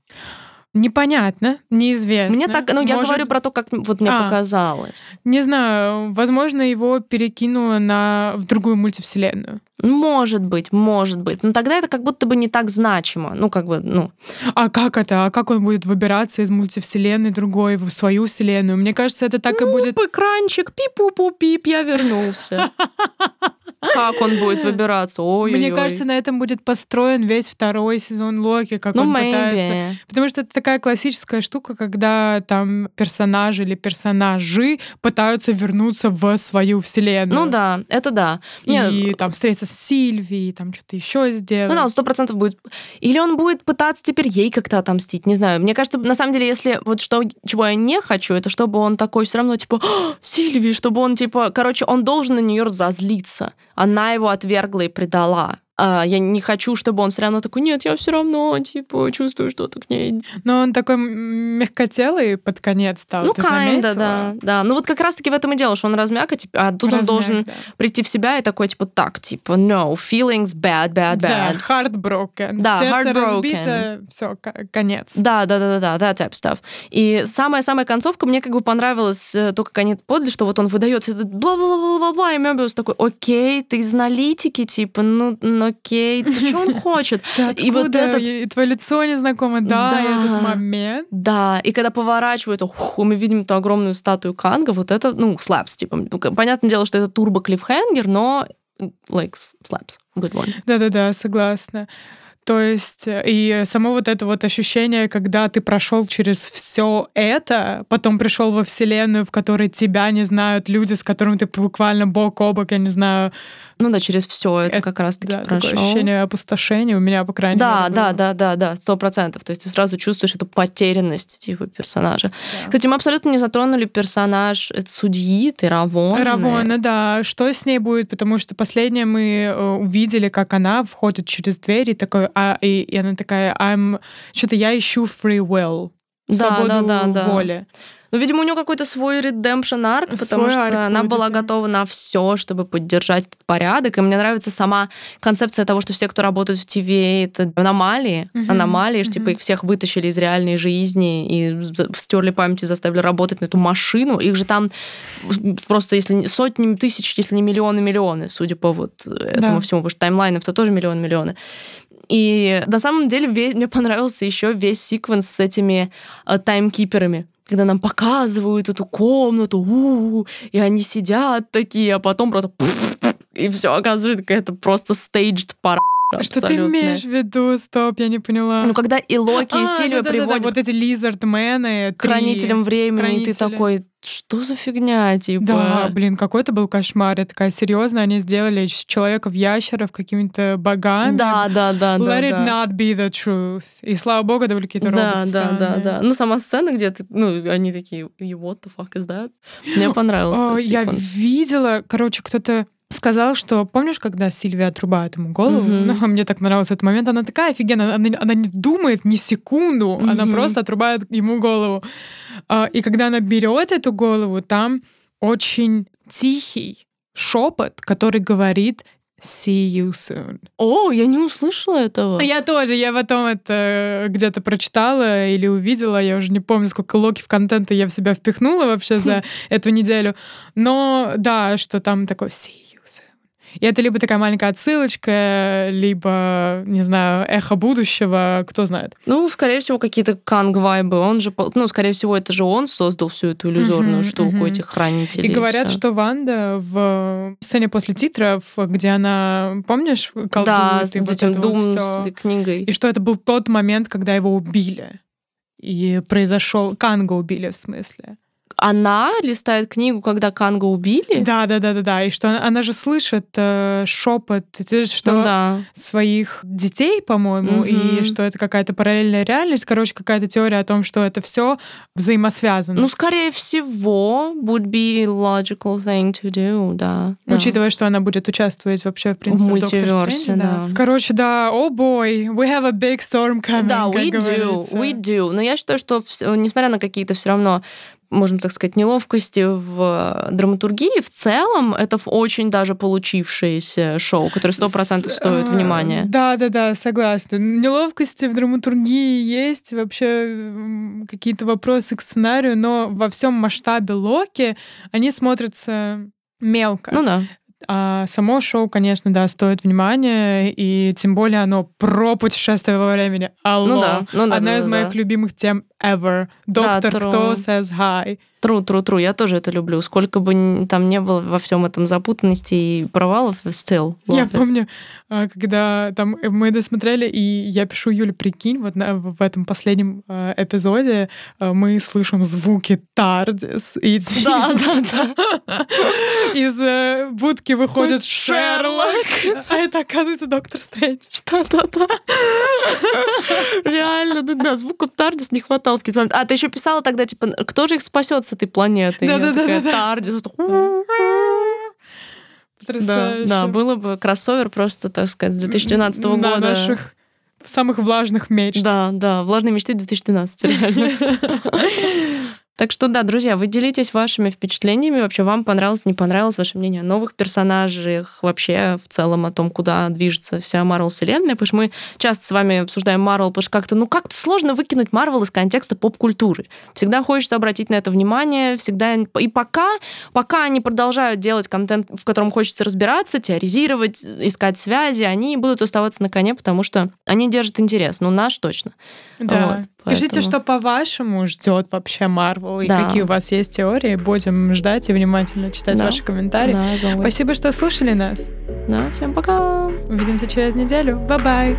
Непонятно, неизвестно. Мне так, ну я Может, говорю про то, как вот мне А. показалось. Не знаю, возможно, его перекинуло на в другую мультивселенную. Может быть, может быть. Но тогда это как будто бы не так значимо. Ну, как бы, ну, А как это? А как он будет выбираться из мультивселенной другой в свою вселенную? Мне кажется, это так и будет. экранчик, пип-пу-пу-пип, я вернулся. как он будет выбираться. Ой, Мне кажется, на этом будет построен весь второй сезон Локи, как ну, он maybe. пытается. Потому что это такая классическая штука, когда там персонажи или персонажи пытаются вернуться в свою вселенную. Ну да, это да. И Не, там встретиться с Сильвией, там что-то еще сделать. Ну да, он сто процентов будет... Или он будет пытаться теперь ей как-то отомстить, не знаю. Мне кажется, на самом деле, если вот что, чего я не хочу, это чтобы он такой все равно, типа, «А, Сильви, чтобы он, типа, короче, он должен на нее разозлиться. Она его отвергла и предала. А, я не хочу, чтобы он все равно такой, нет, я все равно, типа, чувствую что-то к ней. Но он такой мягкотелый под конец стал, ну, kinda, да, да. Ну вот как раз-таки в этом и дело, что он размяк, а, типа, а тут он Размяк, должен да. прийти в себя и такой, типа, так, типа, no, feelings bad, bad, Да, bad. heartbroken. Да, Сердце heartbroken. разбито, все, конец. Да, да, да, да, да, that type stuff. И самая-самая концовка мне как бы понравилась, э, то, как они подали, что вот он выдает бла-бла-бла-бла-бла, и Мёбиус такой, окей, ты из аналитики, типа, ну, окей, ты что он хочет? И вот это- И твое лицо незнакомо, да, этот момент. Да, и когда поворачивают, мы видим эту огромную статую Канга, вот это, ну, слэпс, типа, ну, понятное дело, что это турбо клиффхенгер, но like slaps, good one. Да-да-да, согласна. То есть, э, и само вот это вот ощущение, когда ты прошел через все это, потом пришел во вселенную, в которой тебя не знают люди, с которыми ты буквально бок о бок, я не знаю, Ну да, через все это, Это- как раз-таки да, такое прошел. ощущение опустошения у меня, по крайней Да, мере, да, было. да, да, да, сто процентов. То есть ты сразу чувствуешь эту потерянность типа персонажа. Кстати, мы абсолютно не затронули персонаж судьи Теравон. Равона, да. Что с ней будет? Потому что последнее мы э, увидели, как она входит через дверь и такой, а, и, и она такая, I'm, что-то я ищу free will, Да, свободу да, да, да. воли. Ну, видимо, у нее какой-то свой redemption арк, потому Свой что арк она будет, была да. готова на все, чтобы поддержать этот порядок. И мне нравится сама концепция того, что все, кто работает в ТВ, это аномалии. Мгм, Аномалии, что типа их всех вытащили из реальной жизни и стерли память и заставили работать на эту машину. Их же там просто если сотни тысяч, если не миллионы, миллионы, судя по вот этому Да. всему, потому что таймлайнов-то тоже миллион-миллионы. И на самом деле мне понравился еще весь секвенс с этими э, таймкиперами когда нам показывают эту комнату, у и они сидят такие, а потом просто и все оказывается какая-то просто staged пара. Что ты имеешь в виду? Стоп, я не поняла. Ну, когда и Локи, и А, Сильвия да-да-да-да, приводят вот эти лизардмены. к хранителям времени, и хранители. ты такой, что за фигня, типа? Да, блин, какой это был кошмар. Я такая, серьезно, они сделали человека в ящеров какими-то богами. да, да, да, да. Let it да. not be the truth. И слава богу, это были какие-то Да, роботы да, да, странные. да. Ну, сама сцена, где ты, ну, они такие, «You what the fuck is that? Мне понравился О, Я видела, короче, кто-то сказал, что помнишь, когда Сильвия отрубает ему голову? Мгм. Ну, мне так понравился этот момент. Она такая офигенная, она, она не думает ни секунду, она Мгм. просто отрубает ему голову. А, И когда она берет эту голову, там очень тихий шепот, который говорит See you soon. О, я не услышала этого. Я тоже, я потом это где-то прочитала или увидела, я уже не помню, сколько локи в контента я в себя впихнула вообще за эту неделю. Но да, что там такое see. И это либо такая маленькая отсылочка, либо, не знаю, эхо будущего, кто знает. Ну, скорее всего, какие-то канг-вайбы. Он же, ну, скорее всего, это же он создал всю эту иллюзорную Мгм, штуку мгм. этих хранителей. И говорят, всё. что Ванда в сцене после титров, где она, помнишь, колдует Да, и вот это вот Дум всё. с книгой. И что это был тот момент, когда его убили. И произошел... Канга убили, в смысле. Она листает книгу, когда Канга убили? Да, да, да, да, да. И что она, она же слышит э, шепот, что Ну да. своих детей, по-моему, и Мгм. что это какая-то параллельная реальность. Короче, какая-то теория о том, что это все взаимосвязано. Ну, скорее всего, would be logical thing to do, да. да. Учитывая, что она будет участвовать вообще, в принципе, в мультиверсе, Стрэндже, да. Короче, да, о бой, we have a big storm coming, Да, we do, говорится. we do. Но я считаю, что несмотря на какие-то все равно можем так сказать, неловкости в драматургии, в целом это очень даже получившееся шоу, которое сто процентов стоит а, внимания. Да, да, да, согласна. Неловкости в драматургии есть, вообще какие-то вопросы к сценарию, но во всем масштабе Локи они смотрятся мелко. Ну да. А само шоу, конечно, да, стоит внимания, и тем более оно про путешествие во времени. Алло. Ну да, ну да, Одна да, из да, моих да. любимых тем ever. Доктор true. Кто says hi. Тру, тру, тру. Я тоже это люблю. Сколько бы там не было во всем этом запутанности и провалов, still Я it. помню, а, когда там э, мы досмотрели, и я пишу Юле, прикинь, вот на- в этом последнем э, эпизоде э, мы слышим звуки Тардис, и Да, да, да. из э, будки выходит Шерлок, а это оказывается Доктор Стрэндж. Да-да-да. Реально, да, да, звуков Тардис не хватало в какие-то моменты. А, ты еще писала тогда, типа, кто же их спасет с этой планеты? И я Да-да-да-да-да. такая, Тардис. Да, Потрясающе. да, было бы кроссовер просто, так сказать, с 2012 На года. наших самых влажных мечт. Да, да, влажные мечты 2012, реально. Так что да, друзья, вы делитесь вашими впечатлениями. Вообще, вам понравилось, не понравилось ваше мнение о новых персонажах, вообще в целом о том, куда движется вся Марвел вселенная. Потому что мы часто с вами обсуждаем Марвел, потому что как-то, ну, как-то сложно выкинуть Марвел из контекста поп-культуры. Всегда хочется обратить на это внимание, всегда... И пока, пока они продолжают делать контент, в котором хочется разбираться, теоризировать, искать связи, они будут оставаться на коне, потому что они держат интерес. Ну, наш точно. Да. Вот, Пишите, поэтому- что по-вашему ждет вообще Марвел, и Да. какие у вас есть теории. Будем ждать и внимательно читать Да. ваши комментарии. Да. Спасибо, что слушали нас. Да, всем пока! Увидимся через неделю. Бай-бай.